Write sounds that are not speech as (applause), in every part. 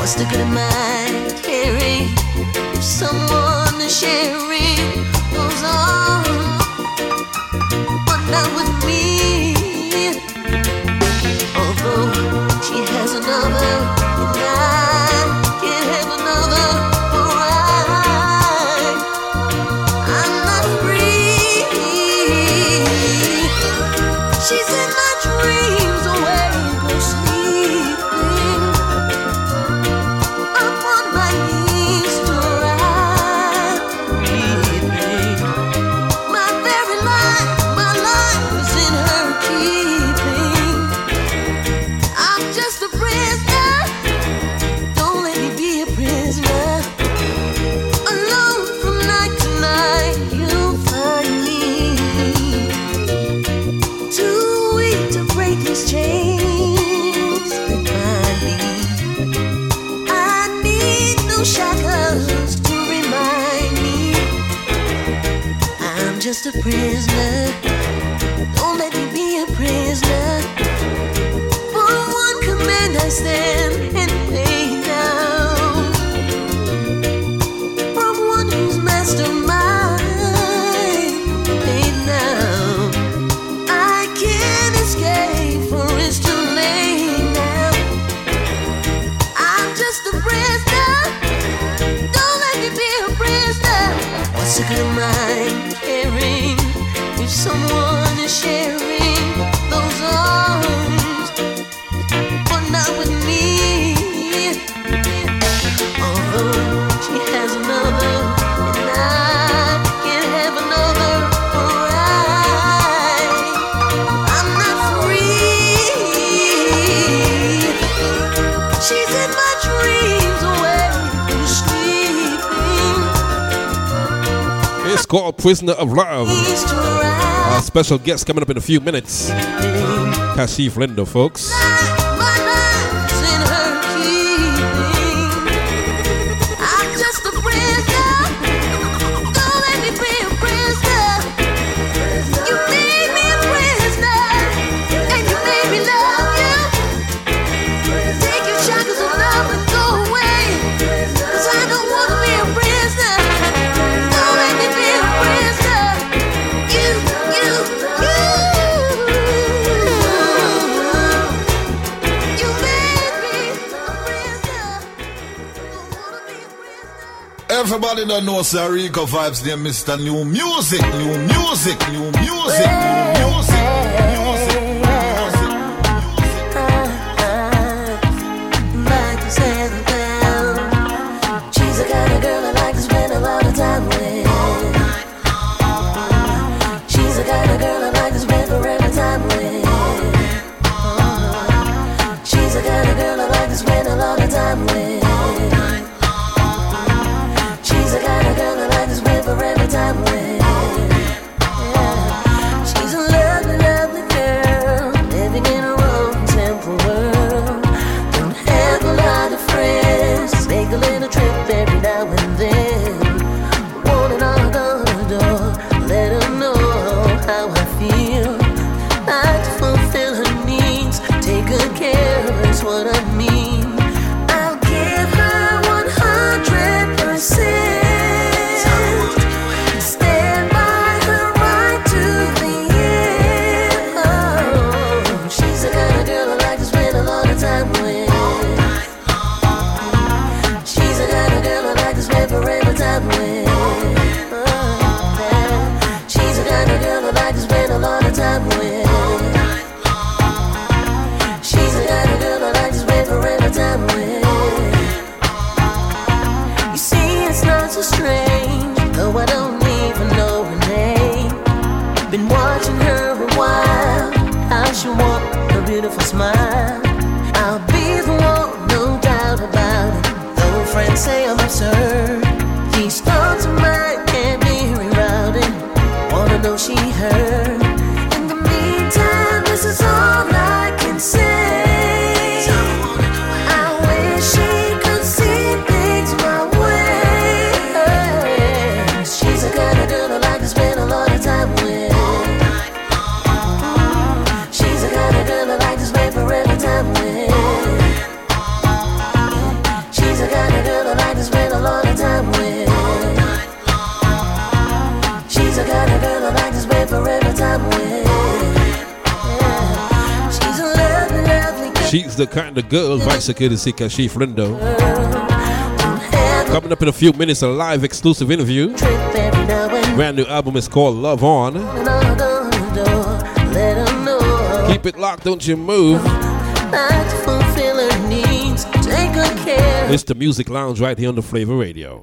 What's the good of my caring if someone to share? Prisoner of Love. Our special guest coming up in a few minutes. Kashief Lindo, folks. Everybody don't know Sarica vibes they Mr. New Music, New Music, New Music, New Music. what I mean. the kind of girl Vice Security Kashief Lindo. Coming up in a few minutes, a live exclusive interview. Brand new album is called Love On. Keep it locked, don't you move. It's the Music Lounge right here on the Flavor Radio.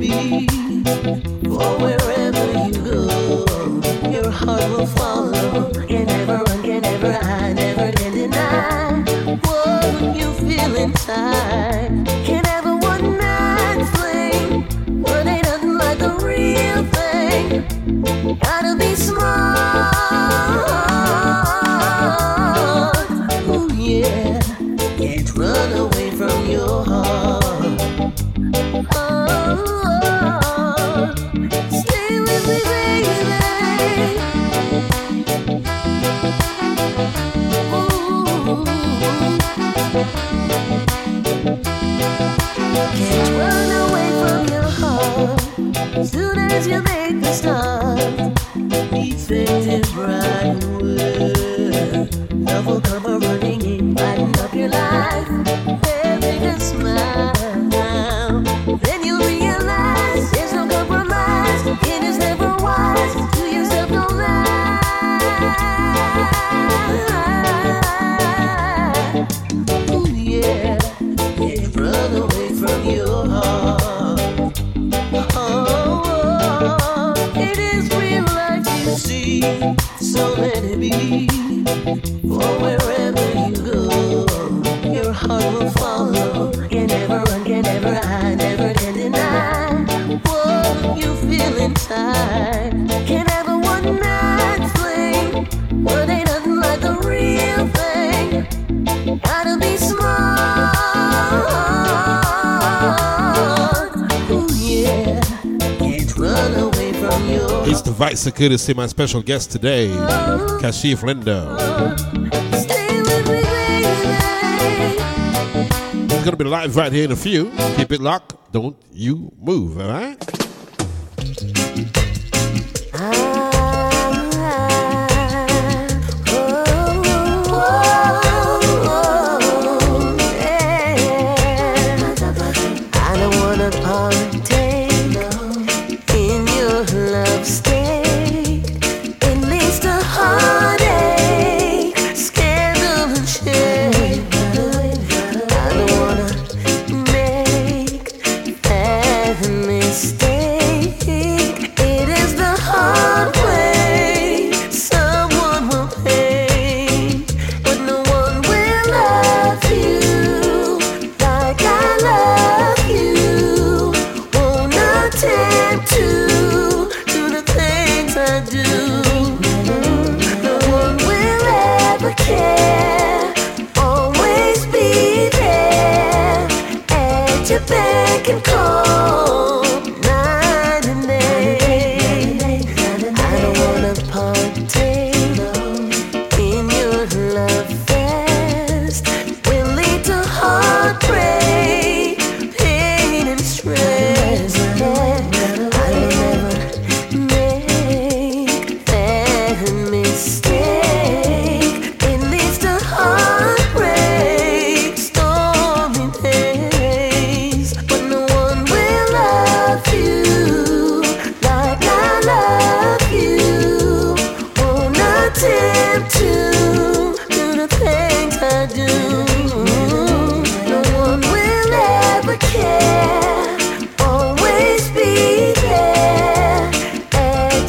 baby. For wherever you go, your heart will follow. You never run, you never hide. right, so good to see my special guest today, Kashief Lindo. It's going to be live right here in a few. Keep it locked. Don't you move, all right? I don't wanna part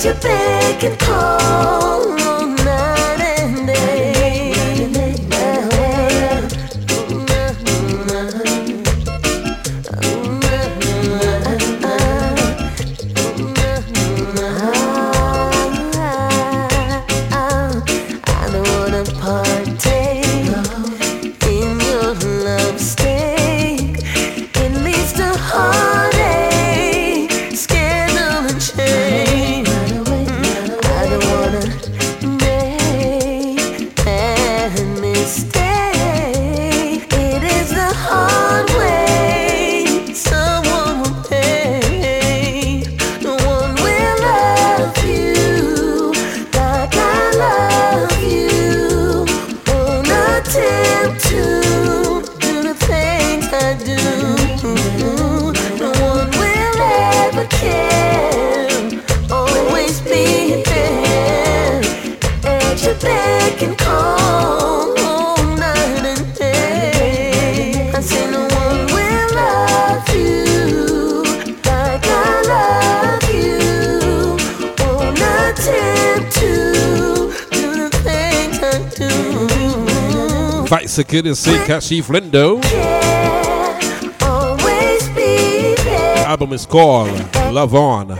your beg and call. Mexican Sekashi Flendo. Album is called Love On.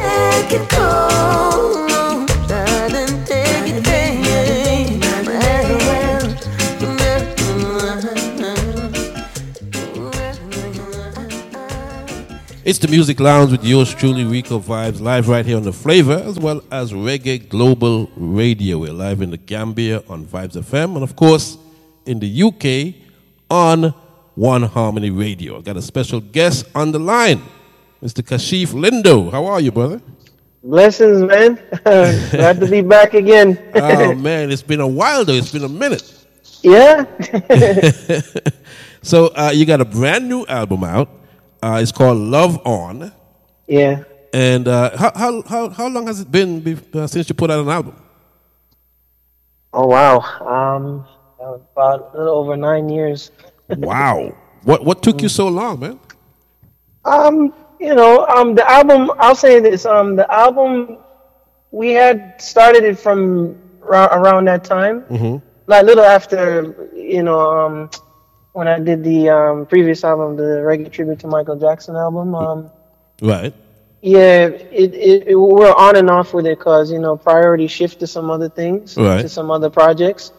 It's the Music Lounge with yours truly, Rico Vibes, live right here on The Flavor, as well as Reggae Global Radio. We're live in the Gambia on Vibes FM, and of course, in the UK on One Harmony Radio. I've got a special guest on the line, Mr. Kashief Lindo. How are you, brother? Blessings, man. (laughs) Glad to be back again. oh (laughs) man, it's been a while though. It's been a minute. yeah. (laughs) So uh, you got a brand new album out. Uh, it's called Love On. yeah. And uh, how, how how how long has it been be, uh, since you put out an album? Oh wow. Um, about a little over nine years. Wow. What what took you so long, man? Um, you know, um, the album. I'll say this. Um, the album we had started it from ra- around that time, mm-hmm. like a little after, you know, um, when I did the um, previous album, the reggae tribute to Michael Jackson album. Um, Right. Yeah, it, it, it we're on and off with it because you know priority shift to some other things, Right. to some other projects.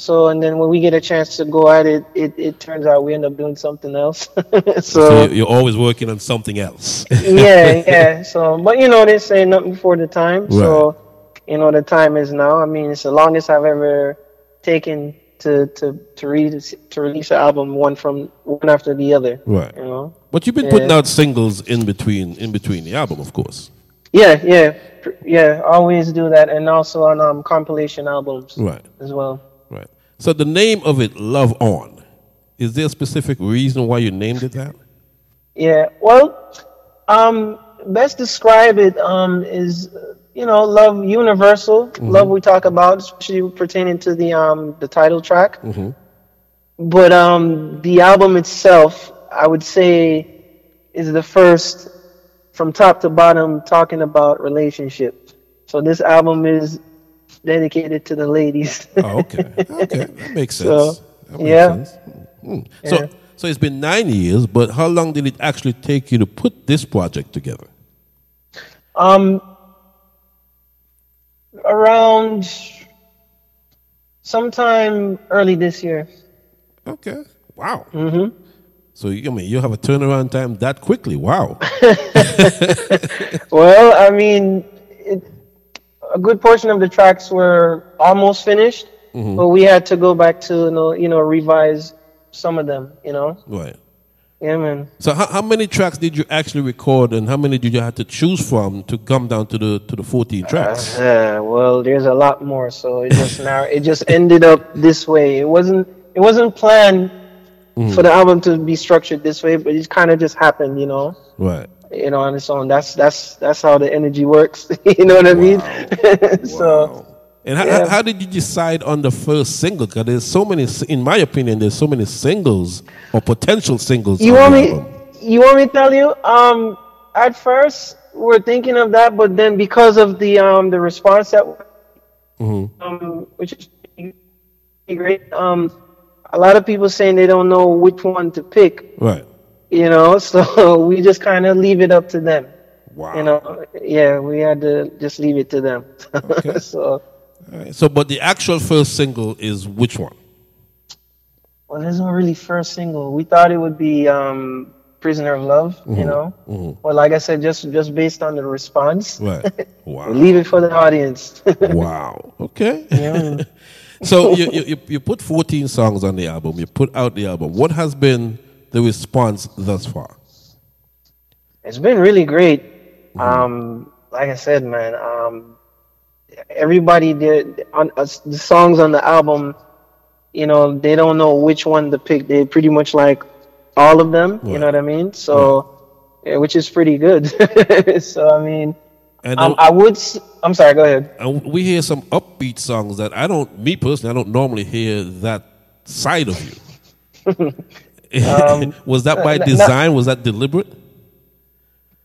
So and then when we get a chance to go at it, it, it turns out we end up doing something else. (laughs) So so you- you're always working on something else. (laughs) yeah, (laughs) yeah. So but you know they say nothing before the time. So you know the time is now. I mean it's the longest I've ever taken to to to read to release an album one from one after the other. Right. You know. But you've been putting Yeah. out singles in between in between the album, of course. Yeah, yeah, yeah. Always do that, and also on um, compilation albums Right. as well. So the name of it, Love On. Is there a specific reason why you named it that? Yeah. Well, um, best describe it um, is you know love universal love we talk about, especially pertaining to the um, the title track. But um, the album itself, I would say, is the first from top to bottom talking about relationships. So this album is dedicated to the ladies. Oh, okay. Okay. That makes (laughs) sense. So, That makes yeah. sense. Hmm. So Yeah. so it's been nine years, but how long did it actually take you to put this project together? Um, around sometime early this year. Okay. Wow. Mm-hmm. So you- I mean, you have a turnaround time that quickly. Wow. (laughs) Well, I mean, it, a good portion of the tracks were almost finished, but we had to go back to you know, you know revise some of them. You know, right. yeah, man. So how, how many tracks did you actually record, and how many did you have to choose from to come down to the to the fourteen tracks? Uh, well, there's a lot more, so it just (laughs) now it just ended up this way. It wasn't it wasn't planned for the album to be structured this way, but it kind of just happened, you know. Right. You know, on its own. That's that's that's how the energy works. (laughs) you know what I mean? (laughs) so And how, Yeah. how did you decide on the first single? Because there's so many, in my opinion, there's so many singles or potential singles. you want me? album. You want me to tell you? Um, at first we're thinking of that, but then because of the um the response that um which is great. Um, a lot of people saying they don't know which one to pick. Right. You know, (laughs) so we just kind of leave it up to them. Wow. You know, yeah, we had to just leave it to them. (laughs) so, All right. So, but the actual first single is which one? well, there's no really first single. We thought it would be um, "Prisoner of Love." You know, well, like I said, just just based on the response, Right. (laughs) Wow. leave it for the audience. wow. Okay. Yeah. so you, you you- you put 14 songs on the album. You put out the album. What has been the response thus far? It's been really great. Um, like I said, man, um, everybody did on uh, the songs on the album. You know, they don't know which one to pick. They pretty much like all of them. You know what I mean? So, yeah, which is pretty good. (laughs) so, I mean, And, um, I would. I'm sorry. Go ahead. and we hear some upbeat songs that I don't, me personally, I don't normally hear that side of you. (laughs) (laughs) was that by n- design? Was that deliberate?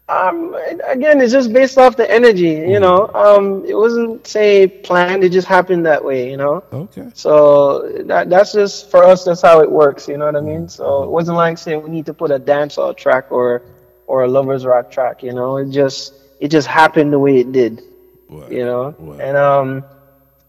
Um, again, it's just based off the energy. You know, um, it wasn't say planned. It just happened that way. You know. Okay. So that that's just for us. That's how it works. You know what I mean? So it wasn't like saying we need to put a dancehall track or or a lovers rock track. You know, it just it just happened the way it did. Right. You know, Right. and um,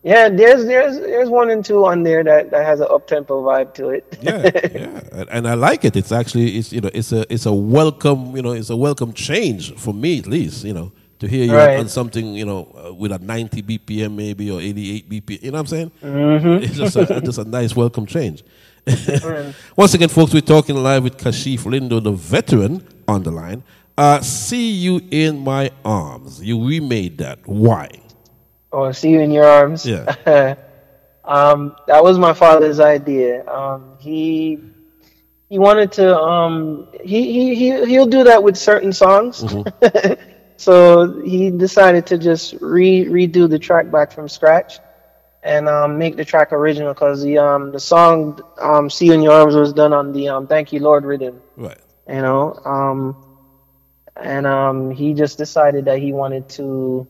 Yeah, there's there's there's one and two on there that, that has an up tempo vibe to it. yeah, yeah, and, I like it. It's actually it's you know it's a it's a welcome you know it's a welcome change for me at least you know to hear you Right. on something you know uh, with a 90 BPM maybe or 88 BPM. You know what I'm saying? Mm-hmm. It's just a, just a nice welcome change. (laughs) Once again, folks, we're talking live with Kashief Lindo, the veteran, on the line. Uh, see you in my arms. You remade that. Why? Or see you in your arms. Yeah. (laughs) um, that was my father's idea. Um, he he wanted to. Um, he he he he'll do that with certain songs. (laughs) so he decided to just re redo the track back from scratch and um, make the track original because the um the song um, "See You in Your Arms" was done on the um, "Thank You Lord" rhythm Right. you know um and um he just decided that he wanted to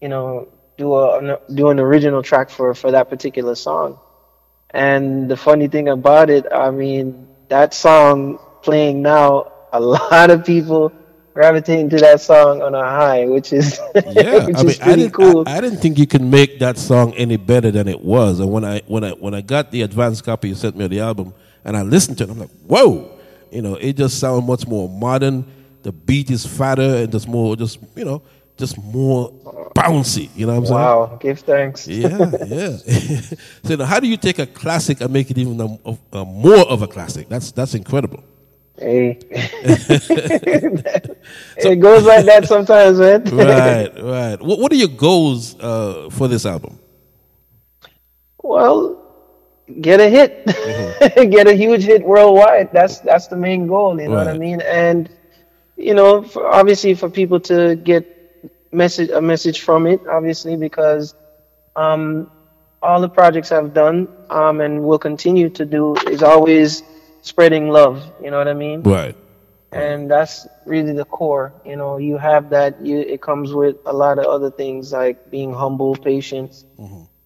you know do a an- do an original track for for that particular song and the funny thing about it i mean that song playing now a (laughs) lot of people gravitating to that song on a high which is (laughs) Yeah, which I mean, is I pretty didn't, cool I, I didn't think you could make that song any better than it was. And when I when I when I got the advanced copy you sent me of the album, and I listened to it, I'm like, whoa, you know, it just sounds much more modern. The beat is fatter and just more, just you know, just more bouncy. You know what I'm saying? wow give thanks Yeah, yeah. (laughs) so now, how do you take a classic and make it even a, a, more of a classic? That's that's incredible. hey (laughs) it goes like that sometimes man (laughs) Right, right. What, what are your goals uh, for this album? Well, get a hit, get a huge hit worldwide. That's that's the main goal. You know what I mean? And you know, for, obviously, for people to get message a message from it, obviously, because um, all the projects I've done um, and will continue to do is always spreading love. You know what I mean? Right. and that's really the core you know you have that you it comes with a lot of other things like being humble patience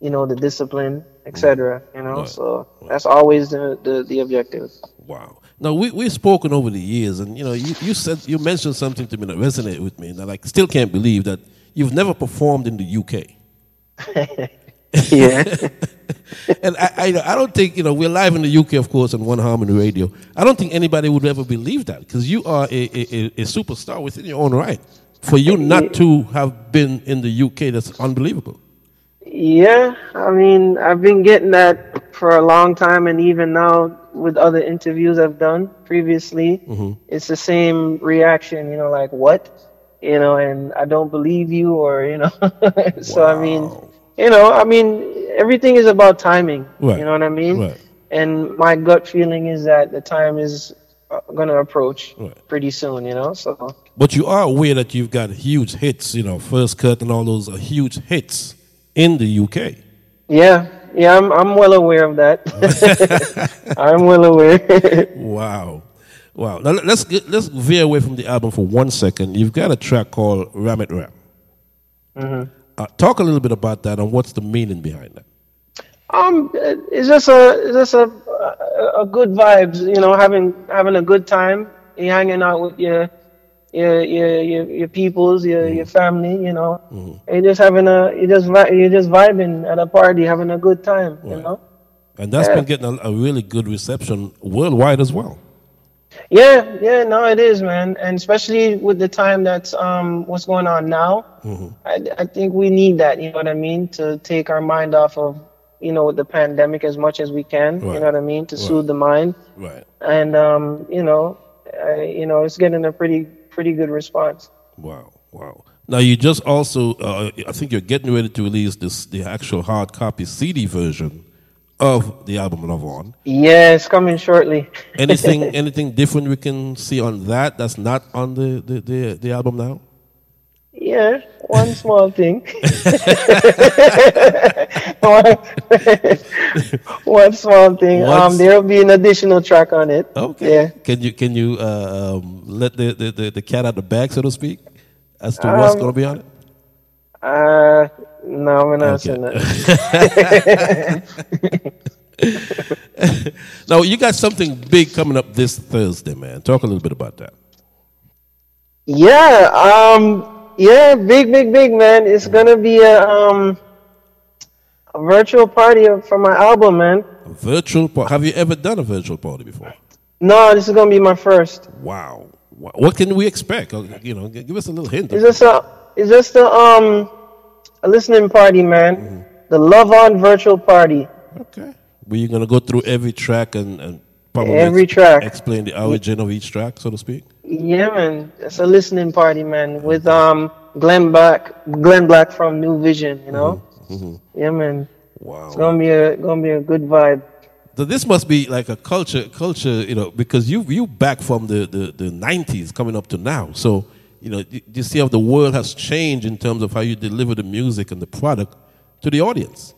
you know the discipline etc you know Right. so that's always the, the the objective Wow. Now we we've spoken over the years, and you know, you, you said you mentioned something to me that resonated with me, and I like still can't believe that you've never performed in the UK. (laughs) yeah (laughs) And I, I I don't think you know we're live in the UK, of course, on One Harmony Radio. I don't think anybody would ever believe that because you are a, a, a, a superstar within your own right. For you not to have been in the UK, that's unbelievable. yeah i mean i've been getting that for a long time and even now with other interviews i've done previously mm-hmm. it's the same reaction you know like what you know and i don't believe you or you know (laughs) so i mean you know, I mean, everything is about timing. Right. You know what I mean? Right. And my gut feeling is that the time is uh, going to approach Right. pretty soon, you know? So, But you are aware that you've got huge hits, you know, First Cut and all those are huge hits in the UK. yeah, yeah, I'm, I'm well aware of that. (laughs) I'm well aware. Wow. Wow. Now let- let's get, let's veer away from the album for one second. You've got a track called Ram It Ram. Uh, talk a little bit about that and what's the meaning behind that. um, it's just a, it's just a, a, a good vibes, you know, having, having a good time, you hanging out with your, your, your, your, your peoples, your, your family, you know, you're just having a, you just, vi- you're just vibing at a party, having a good time, you know? And that's Yeah. been getting a, a really good reception worldwide as well. Yeah, yeah, no, it is, man, and especially with the time that's um what's going on now. I, I think we need that. You know what I mean? To take our mind off of you know with the pandemic as much as we can. Right. You know what I mean? To Right. soothe the mind, Right. and um you know, uh, you know, it's getting a pretty pretty good response. Wow. Wow. Now you just also, uh, I think you're getting ready to release this the actual hard copy CD version of the album Love On. Yeah, it's coming shortly. (laughs) Anything anything different we can see on that that's not on the, the, the, the album now? Yeah, (laughs) one small thing. one, one small thing. What's- Um, there'll be an additional track on it. Okay. Yeah. Can you can you uh, um, let the, the, the, the cat out the bag, so to speak, as to what's Um, going to be on it? Uh, no, we're not Okay. saying that. (laughs) Now you got something big coming up this Thursday, man. Talk a little bit about that. Yeah, um, yeah, big, big, big, man. It's gonna be a um, A virtual party for my album, man. A virtual party. Have you ever done a virtual party before? No, this is gonna be my first. Wow. What can we expect? Uh, You know, give us a little hint. It's just a, it's just a um, a listening party, man. Mm-hmm. The Love On virtual party. Okay. Were you gonna go through every track and, and probably Every track. explain the origin of each track, so to speak? Yeah, man. It's a listening party, man, with um Glenn Black, Glenn Black from New Vision. You know. Yeah, man. Wow. It's gonna be a gonna be a good vibe. So this must be like a culture, culture, you know, because you you back from the the, the 90s coming up to now. So you know, you, you see how the world has changed in terms of how you deliver the music and the product to the audience.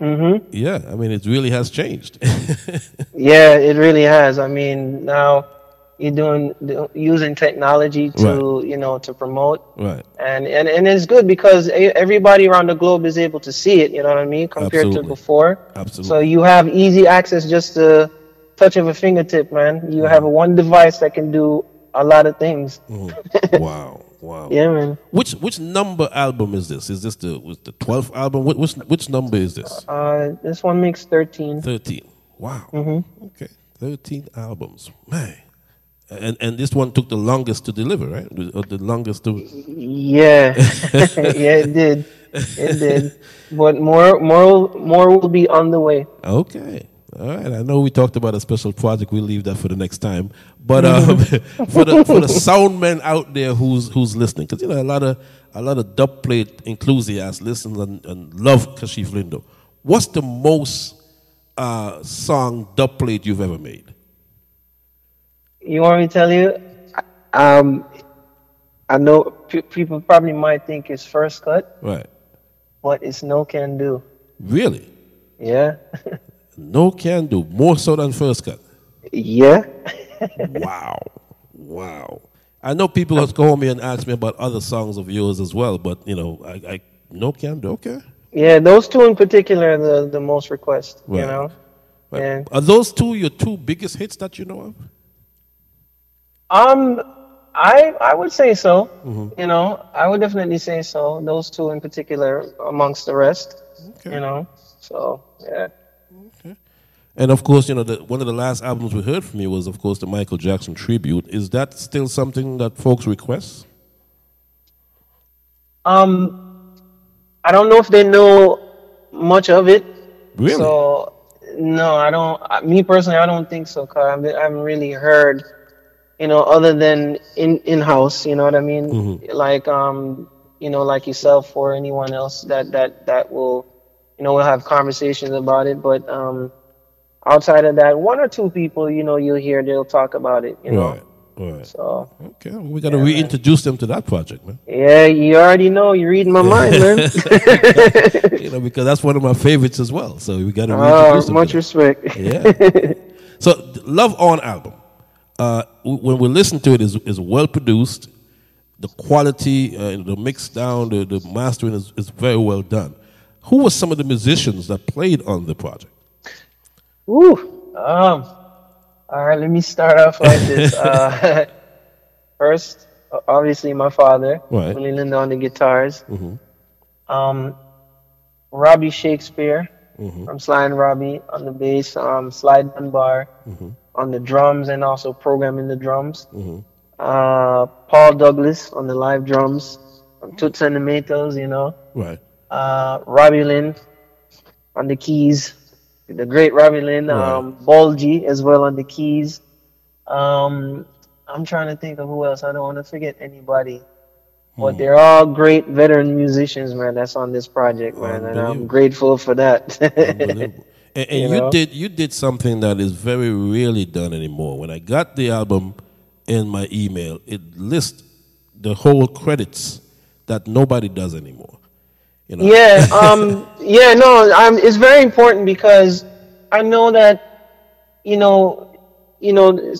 Mm-hmm. Yeah, I mean, it really has changed. (laughs) Yeah, it really has. I mean, now you're doing using technology to Right. you know to promote. right. and and, and it's good because everybody around the globe is able to see it you know what i mean compared Absolutely. to before Absolutely. so you have easy access just a touch of a fingertip man you have one device that can do a lot of things (laughs) wow. Wow. yeah man Which which number album is this? Is this the was the 12th album? What which which number is this? uh this one makes 13 13. Wow. Mm-hmm. Okay. 13 albums. Man. And and this one took the longest to deliver, right? The- Or the longest to yeah (laughs) yeah it did it did but more more more will be on the way Okay. All right. I know we talked about a special project. We'll leave that for the next time. But um, (laughs) for the for the sound men out there who's who's listening, because you know a lot of a lot of dub plate enthusiasts listen and, and love Kashief Lindo. What's the most uh, song dub plate you've ever made? You want me to tell you um i know pe- people probably might think it's first cut Right. but it's no can do Really? yeah (laughs) No can do more so than first cut. yeah (laughs) Wow. Wow. I know people have called me and asked me about other songs of yours as well, but you know, I, I no can do. Okay. Yeah, those two in particular are the, the most request, Right. you know. Right. Yeah. Are those two your two biggest hits that you know of? Um I I would say so. Mm-hmm. You know, I would definitely say so. Those two in particular amongst the rest. Okay. You know. So yeah. Okay. And of course, you know, the, one of the last albums we heard from you was, of course, the Michael Jackson tribute. Is that still something that folks request? Um I don't know if they know much of it. Really? So no, I don't. I- Me personally, I don't think so. Cause I haven't, I haven't really heard, you know, other than in in house. You know what I mean? Mm-hmm. Like um, you know, like yourself or anyone else that that that will, you know, we'll have conversations about it. But um, outside of that, one or two people, you know, you'll hear they'll talk about it. You know. Right. Right. So Okay. Well, we got to reintroduce them to that project, man. yeah, you already know. You're reading my mind, (laughs) man. (laughs) You know, because that's one of my favorites as well. So we got to Oh, reintroduce them. much respect. Yeah. (laughs) so, Love On album, uh, when we listen to it, is is well produced. The quality, uh, the mix down, the, the mastering is, is very well done. Who were some of the musicians that played on the project? Ooh. Um. All right. Let me start off like this. (laughs) Uh, (laughs) first, obviously, my father, Right. Willie Lindo on the guitars. Um, Robbie Shakespeare from Sly and Robbie on the bass. Um, Sly Dunbar on the drums and also programming the drums. Uh, Paul Douglas on the live drums. From Toots and the Maytals, you know Right. uh, Robbie Lyn on the keys, the great Robbie Lyn, um, Bolgy as well on the keys. Um, I'm trying to think of who else. I don't want to forget anybody. But they're all great veteran musicians, man. That's on this project, man, and I'm grateful for that. (laughs) And, and You you, know? did you did something that is very rarely done anymore. When I got the album in my email, it lists the whole credits that nobody does anymore. You know. yeah, (laughs) um, yeah, no, um, it's very important because I know that, you know, you know,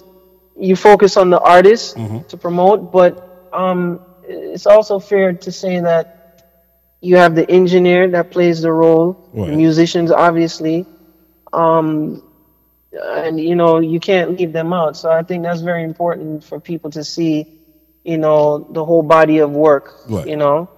you focus on the artist to promote, but um, it's also fair to say that you have the engineer that plays the role, Right. the musicians, obviously, um, and you know, you can't leave them out. So I think that's very important for people to see, you know, the whole body of work, Right. you know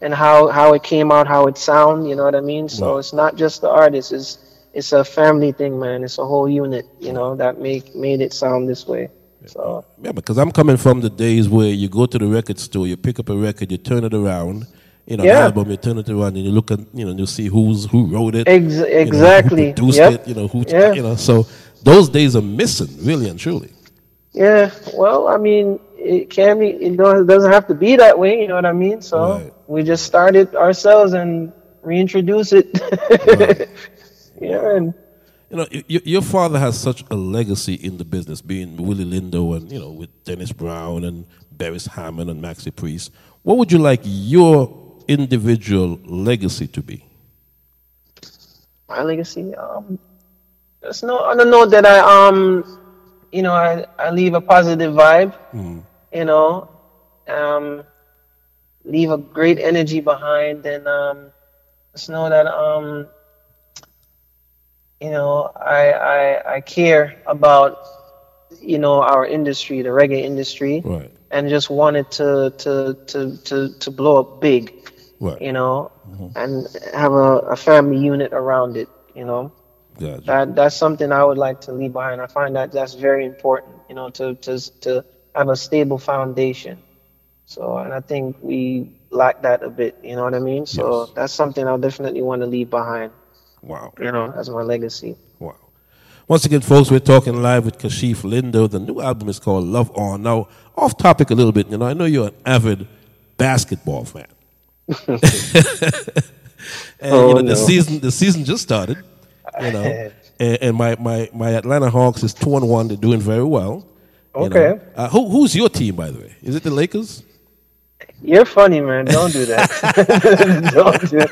and how how it came out, how it sound. You know what I mean? So Right. it's not just the artist. It's it's a family thing, man. It's a whole unit. You know that make made it sound this way. So Yeah, because I'm coming from the days where you go to the record store, you pick up a record, you turn it around, you know, Yeah. album, you turn it around, and you look at, you know, you see who's who wrote it, Ex- you know, exactly. who produced Yep. it, you know, who, Yeah. you know. So those days are missing, really and truly. yeah, well, I mean, it can be. It doesn't have to be that way. You know what I mean? So Right. we just started ourselves and reintroduce it. (laughs) yeah, and You know, your father has such a legacy in the business, being Willie Lindo and, you know, with Dennis Brown and Beres Hammond and Maxi Priest. What would you like your individual legacy to be? my legacy. Um, just no, I don't know that I um, you know, I, I leave a positive vibe. You know, um, leave a great energy behind, and um, just know that um, you know, I I I care about you know our industry, the reggae industry, Right, and just wanted to to to to to blow up big right. you know, mm-hmm. and have a, a family unit around it, you know. Gotcha. That that's something I would like to leave behind. I find that that's very important, you know, to to to have a stable foundation. So, and I think we lack that a bit, you know what I mean? So Yes. that's something I'll definitely want to leave behind, Wow. you know, as my legacy. Wow. Once again, folks, we're talking live with Kashief Lindo. The new album is called Love On. Now, off topic a little bit, you know, I know you're an avid basketball fan. (laughs) and Oh, you know, the season the season just started, you know. (laughs) and, and my, my, my Atlanta Hawks is two and one, they're doing very well. you know. Okay. Uh, who, who's your team, by the way? Is it the Lakers? You're funny, man. Don't do that. (laughs) Don't do it.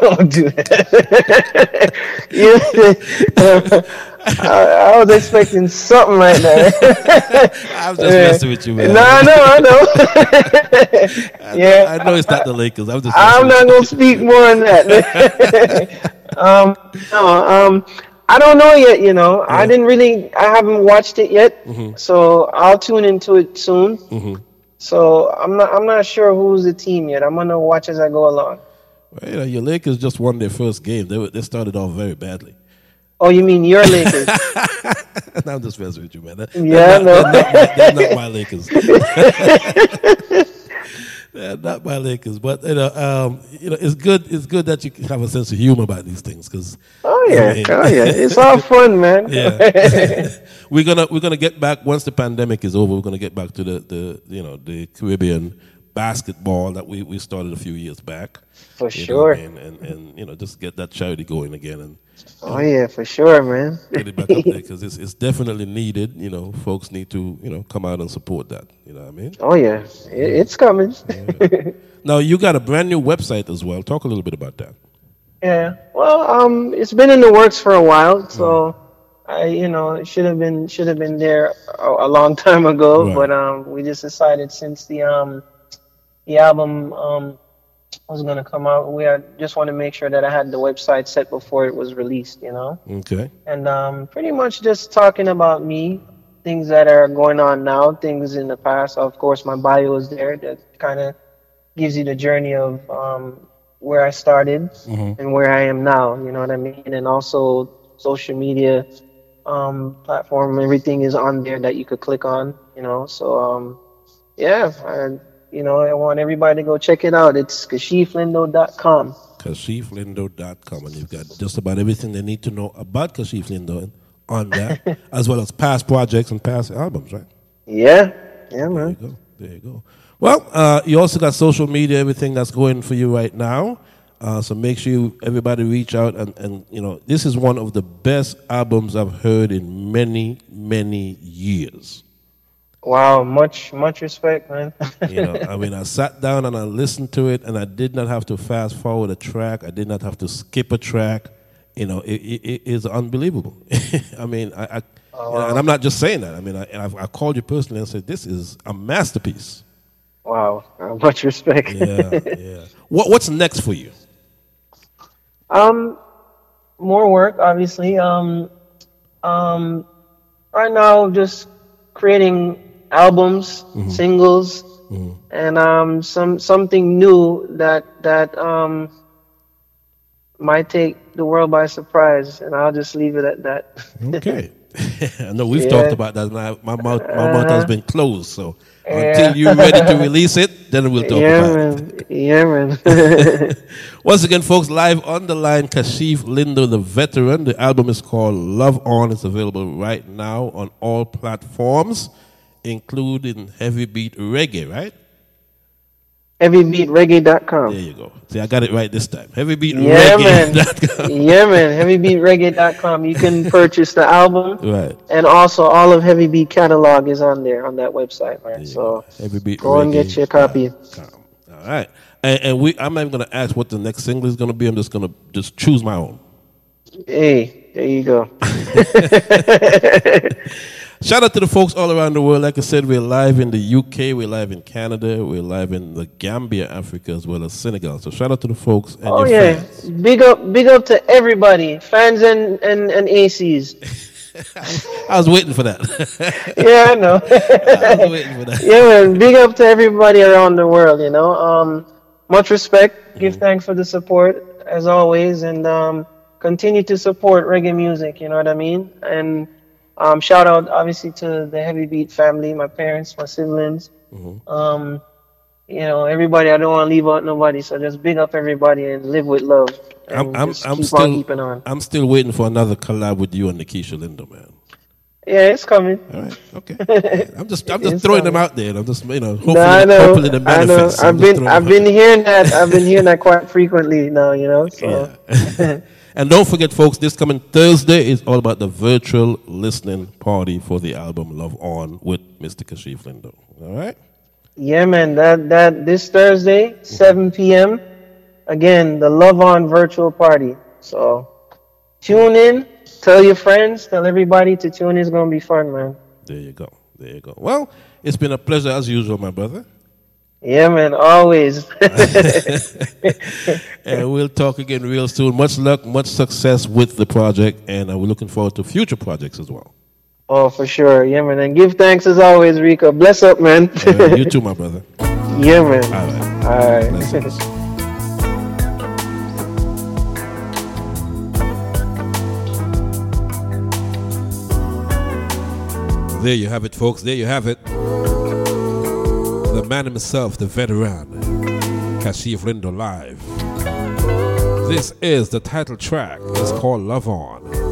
Don't do that. yeah, (laughs) I, I was expecting something like that. I'm just messing with you, man. No, I know, I know. (laughs) yeah, I know it's not the Lakers. I'm just I'm not gonna speak more on that. (laughs) um, no, um, I don't know yet. You know, I didn't really, I haven't watched it yet, Mm-hmm. so I'll tune into it soon. So I'm not, I'm not sure who's the team yet. I'm gonna watch as I go along. Well, you know, your Lakers just won their first game. They, were, they started off very badly. Oh, you mean your Lakers? (laughs) And I'm just messing with you, man. Yeah, not, no. they're, not, my- they're not my Lakers. (laughs) they're not my Lakers, but you know, um, you know, it's good. It's good that you have a sense of humor about these things because. Oh yeah, oh yeah, it's all (laughs) fun, man. Yeah, we're gonna we're gonna get back once the pandemic is over. We're gonna get back to the, the you know the Caribbean basketball that we, we started a few years back. For you know, sure. and, and and you know just get that charity going again and Oh yeah, for sure, man. get it back up there (laughs) because it's, it's definitely needed. You know, folks need to you know come out and support that. You know what I mean? Oh yeah, it, it's coming. Now you got a brand new website as well. Talk a little bit about that. Yeah. Well, um, it's been in the works for a while, so I, you know, it should have been should have been there a, a long time ago. Right. But um, we just decided since the um, the album um was gonna come out, we had, just want to make sure that I had the website set before it was released. You know, Okay. and um, pretty much just talking about me, things that are going on now, things in the past. Of course, my bio is there that kind of gives you the journey of um, where I started and where I am now. You know what I mean? And also social media um, platform, everything is on there that you could click on. You know, so um, yeah, I, you know, I want everybody to go check it out. It's kashieflindo.com. KashiefLindo.com, and you've got just about everything they need to know about Kashief Lindo on that, (laughs) as well as past projects and past albums, right? Yeah, yeah, man. There you go. There you go. Well, uh, you also got social media, everything that's going for you right now. Uh, so make sure you, everybody reach out and, and you know this is one of the best albums I've heard in many many years. Wow, much much respect, man. (laughs) You know, I mean, I sat down and I listened to it, and I did not have to fast forward a track. I did not have to skip a track. You know, it, it, it is unbelievable. (laughs) I mean, I, I and I'm not just saying that. I mean, I, I've, called you personally and said this is a masterpiece. wow, uh, much respect. Yeah, yeah. (laughs) What what's next for you? Um, more work, obviously. Um, um, right now, just creating albums, singles, and um, some something new that that um, might take the world by surprise. And I'll just leave it at that. Okay. (laughs) (laughs) I know we've Yeah. talked about that. And I, my mouth, my mouth has Uh-huh. been closed. So Yeah. until you're ready to (laughs) release it, then we'll talk yeah, about it. Yeah, man. Once again, folks, live on the line, Kashief Lindo, the veteran. The album is called Love On. It's available right now on all platforms, including Heavy Beat Reggae, right? HeavyBeatReggae.com. There you go. See, I got it right this time. Heavy Beat Yeah, man. Reggae. (laughs) yeah, man. HeavyBeatReggae.com. You can (laughs) purchase the album, right. and also all of Heavy Beat catalog is on there on that website, man. So Heavy Beat go and get your copy. All right. And, and we, I'm not even going to ask what the next single is going to be. I'm just going to just choose my own. Hey, there you go. (laughs) Shout out to the folks all around the world. Like I said, we're live in the UK, we're live in Canada, we're live in the Gambia, Africa, as well as Senegal. So shout out to the folks and Oh your yeah, fans. big up, big up to everybody, fans and and and ACs. (laughs) I was waiting for that. (laughs) Yeah, I know. (laughs) I was waiting for that. yeah, man. Big up to everybody around the world. You know, um, much respect. Give thanks for the support as always, and um, continue to support reggae music. You know what I mean? And um, shout out obviously to the Heavy Beat family, my parents, my siblings. Um, you know, everybody. I don't want to leave out nobody, so just big up everybody and live with love. I'm, I'm, I'm still, on keeping on. I'm still waiting for another collab with you and Nikisha Lindo, man. Yeah, it's coming. All right, okay. (laughs) I'm just, I'm just throwing them out there. I'm just, you know, hopefully, No, I know. hopefully the I know. manifest. I've been I've been hearing that. I've been hearing that quite (laughs) frequently now. You know. So Yeah. (laughs) and don't forget, folks, this coming Thursday is all about the virtual listening party for the album Love On with Mr. Kashief Lindo. All right? yeah, man. That that this Thursday, 7 p.m. Again, the Love On virtual party. So tune in. Tell your friends. Tell everybody to tune in. It's gonna be fun, man. There you go. There you go. Well, it's been a pleasure as usual, my brother. Yeah, man. Always. (laughs) (laughs) And we'll talk again real soon. Much luck, much success with the project, and uh, we're looking forward to future projects as well. oh, for sure. Yeah, man. And give thanks as always, Rico. Bless up, man. You too, (laughs) my brother. yeah, man. All right. All right. Blessings. There you have it, folks. There you have it. The man himself, the veteran, Kashief Lindo live. This is the title track. It's called Love On.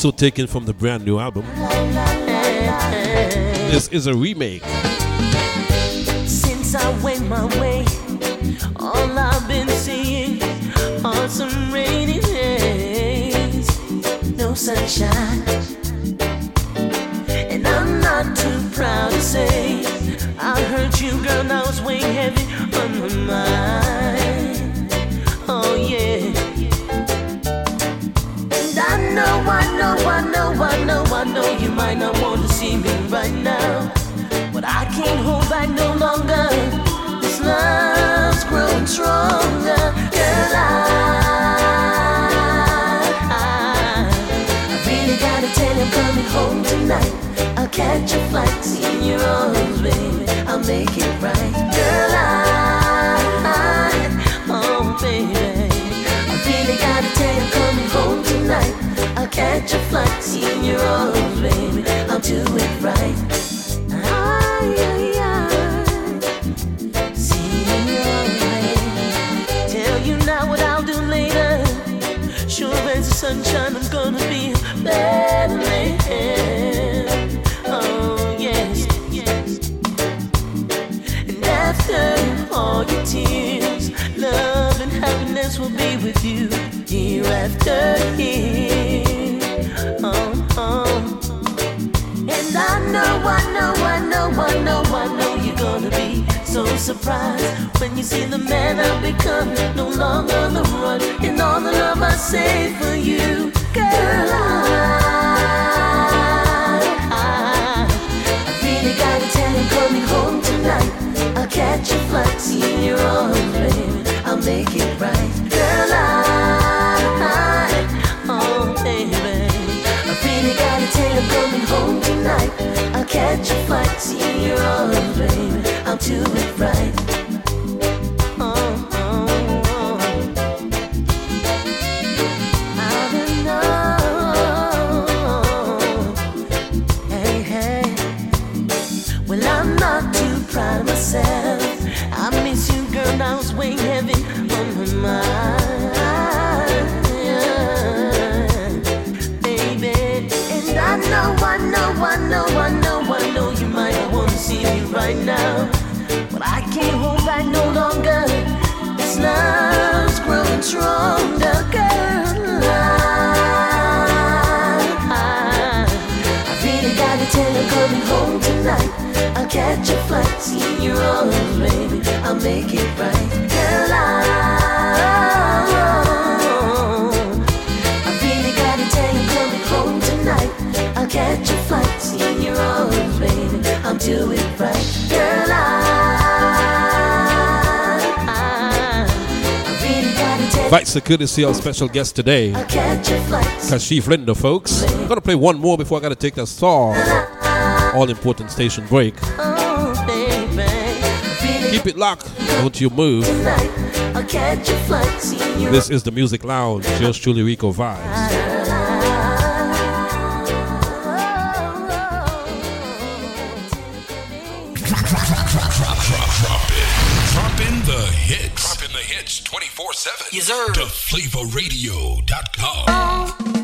Also taken from the brand new album. This is a remake. Since I went my way, all I've been seeing are some rainy days, no sunshine. And I'm not too proud to say I hurt you, girl. Now it's weighing heavy on my mind. Know, I know, I know, I know, I know you might not want to see me right now. But I can't hold back no longer. This love's growing stronger. Girl, I, I, really gotta tell you I'm coming home tonight. I'll catch a flight, see your arms, baby. I'll make it right. So surprised when you see the man I've become. No longer on the run, and all the love I save for you, girl. I, I, really gotta tell you, coming home tonight. I'll catch a flight, see your arms, baby. I'll make it do it right. Stronger, girl. I, really gotta tell you, coming home tonight. I'll catch a flight, see arms, baby. I'll make it right, girl. I, really gotta tell you coming home tonight. I'll catch a flight, see baby. I'll do it right, girl. You Thanks our special guest today, I'll catch a flight. Kashief Lindo, folks. I'm Gonna play one more before I gotta take that star. All important station break. Oh, Keep it locked. Don't you move. tonight. I'll catch a flight, see in your This is the Music Lounge. Yours truly, Rico Vibes. Yes, sir. TheFlavorRadio.com.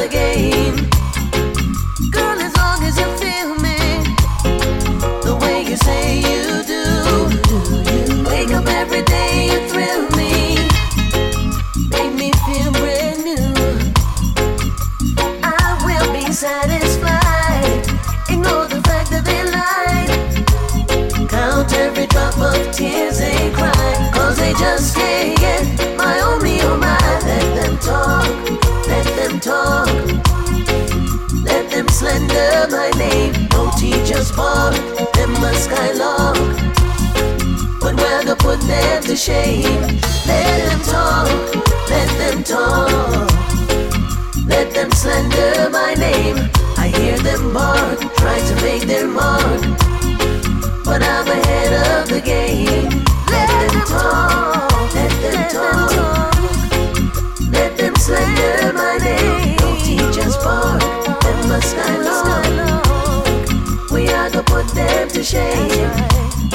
the game. Girl, as long as you feel me, the way you say you do, you wake up every day, you thrill me, make me feel brand new. I will be satisfied, ignore the fact that they lied, count every drop of tears they cry, cause they just slander my name. No teachers bark. them a skylark. But we're gonna put them to shame. Let them talk, let them talk. Let them slander my name. I hear them bark, try to make their mark. But I'm ahead of the game. Let them talk, let them talk. Let them slander my name. No teachers bark us, my We are gonna put them to shame.